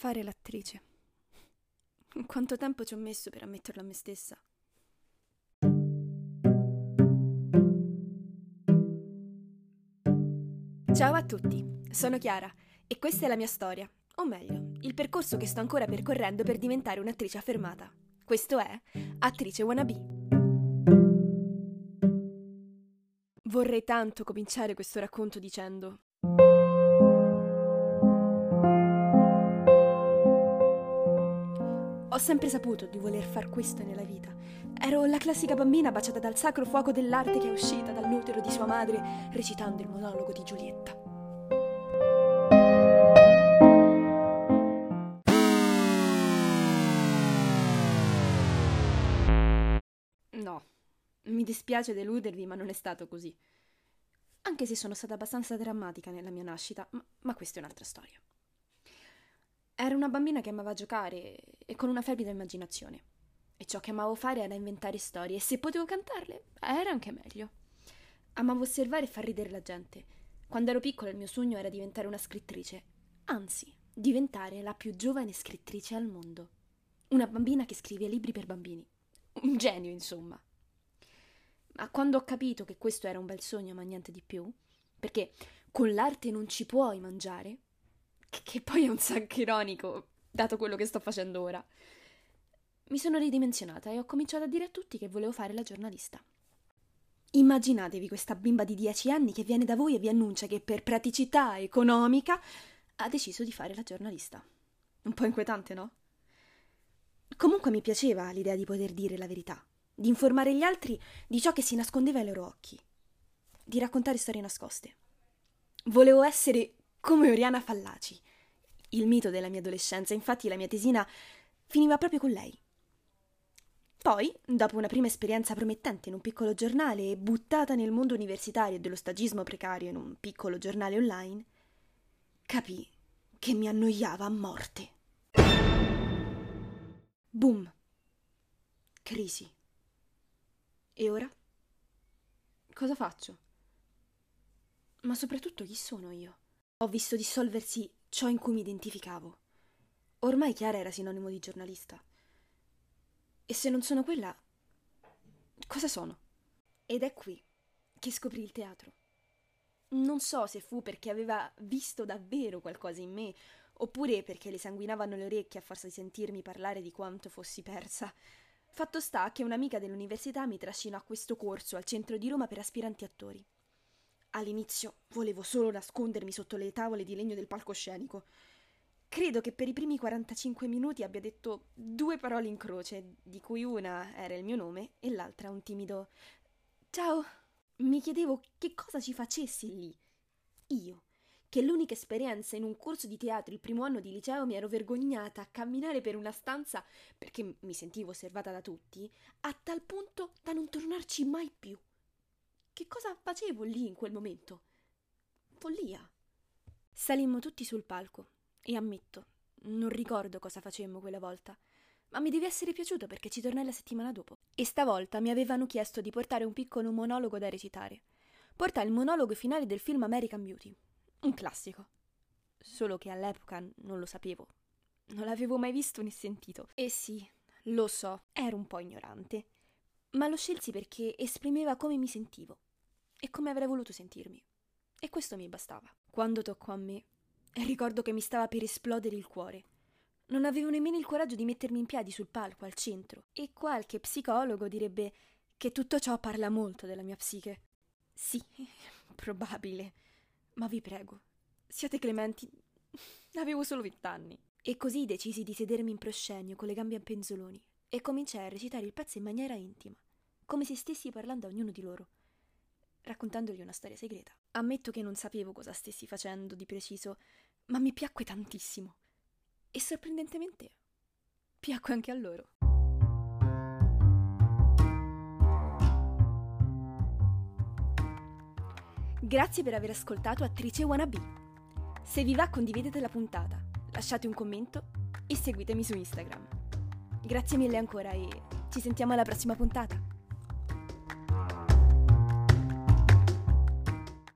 Fare l'attrice. Quanto tempo ci ho messo per ammetterlo a me stessa? Ciao a tutti, sono Chiara e questa è la mia storia, o meglio, il percorso che sto ancora percorrendo per diventare un'attrice affermata. Questo è Attrice Wannabe. Vorrei tanto cominciare questo racconto dicendo sempre saputo di voler far questo nella vita. Ero la classica bambina baciata dal sacro fuoco dell'arte che è uscita dall'utero di sua madre recitando il monologo di Giulietta. No, mi dispiace deludervi, ma non è stato così. Anche se sono stata abbastanza drammatica nella mia nascita, ma, ma questa è un'altra storia. Ero una bambina che amava giocare e con una fervida immaginazione. E ciò che amavo fare era inventare storie e se potevo cantarle era anche meglio. Amavo osservare e far ridere la gente. Quando ero piccola il mio sogno era diventare una scrittrice, anzi, diventare la più giovane scrittrice al mondo. Una bambina che scrive libri per bambini. Un genio, insomma. Ma quando ho capito che questo era un bel sogno, ma niente di più, perché con l'arte non ci puoi mangiare, che poi è un sacco ironico, dato quello che sto facendo ora. Mi sono ridimensionata e ho cominciato a dire a tutti che volevo fare la giornalista. Immaginatevi questa bimba di 10 anni che viene da voi e vi annuncia che per praticità economica ha deciso di fare la giornalista. Un po' inquietante, no? Comunque mi piaceva l'idea di poter dire la verità, di informare gli altri di ciò che si nascondeva ai loro occhi, di raccontare storie nascoste. Volevo essere come Oriana Fallaci, il mito della mia adolescenza, infatti la mia tesina finiva proprio con lei. Poi, dopo una prima esperienza promettente in un piccolo giornale e buttata nel mondo universitario e dello stagismo precario in un piccolo giornale online, capì che mi annoiava a morte. Boom. Crisi. E ora? Cosa faccio? Ma soprattutto chi sono io? Ho visto dissolversi ciò in cui mi identificavo. Ormai Chiara era sinonimo di giornalista. E se non sono quella, cosa sono? Ed è qui che scoprì il teatro. Non so se fu perché aveva visto davvero qualcosa in me, oppure perché le sanguinavano le orecchie a forza di sentirmi parlare di quanto fossi persa. Fatto sta che un'amica dell'università mi trascinò a questo corso al centro di Roma per aspiranti attori. All'inizio volevo solo nascondermi sotto le tavole di legno del palcoscenico. Credo che per i primi 45 minuti abbia detto due parole in croce, di cui una era il mio nome e l'altra un timido Ciao. Mi chiedevo che cosa ci facessi lì. Io, che l'unica esperienza in un corso di teatro il primo anno di liceo mi ero vergognata a camminare per una stanza perché mi sentivo osservata da tutti, a tal punto da non tornarci mai più. Che cosa facevo lì in quel momento? Follia. Salimmo tutti sul palco e ammetto, non ricordo cosa facemmo quella volta, ma mi deve essere piaciuto perché ci tornai la settimana dopo. E stavolta mi avevano chiesto di portare un piccolo monologo da recitare. Portai il monologo finale del film American Beauty, un classico. Solo che all'epoca non lo sapevo. Non l'avevo mai visto né sentito. E sì, lo so, ero un po' ignorante. Ma lo scelsi perché esprimeva come mi sentivo e come avrei voluto sentirmi. E questo mi bastava. Quando toccò a me, ricordo che mi stava per esplodere il cuore. Non avevo nemmeno il coraggio di mettermi in piedi sul palco al centro, e qualche psicologo direbbe che tutto ciò parla molto della mia psiche. Sì, probabile, ma vi prego, siate clementi. Avevo solo vent'anni. E così decisi di sedermi in proscenio con le gambe a penzoloni e cominciai a recitare il pezzo in maniera intima, come se stessi parlando a ognuno di loro raccontandogli una storia segreta. Ammetto che non sapevo cosa stessi facendo di preciso, ma mi piacque tantissimo. E sorprendentemente piacque anche a loro. Grazie per aver ascoltato Attrice Wannabe. Se vi va condividete la puntata, lasciate un commento e seguitemi su Instagram. Grazie mille ancora e ci sentiamo alla prossima puntata.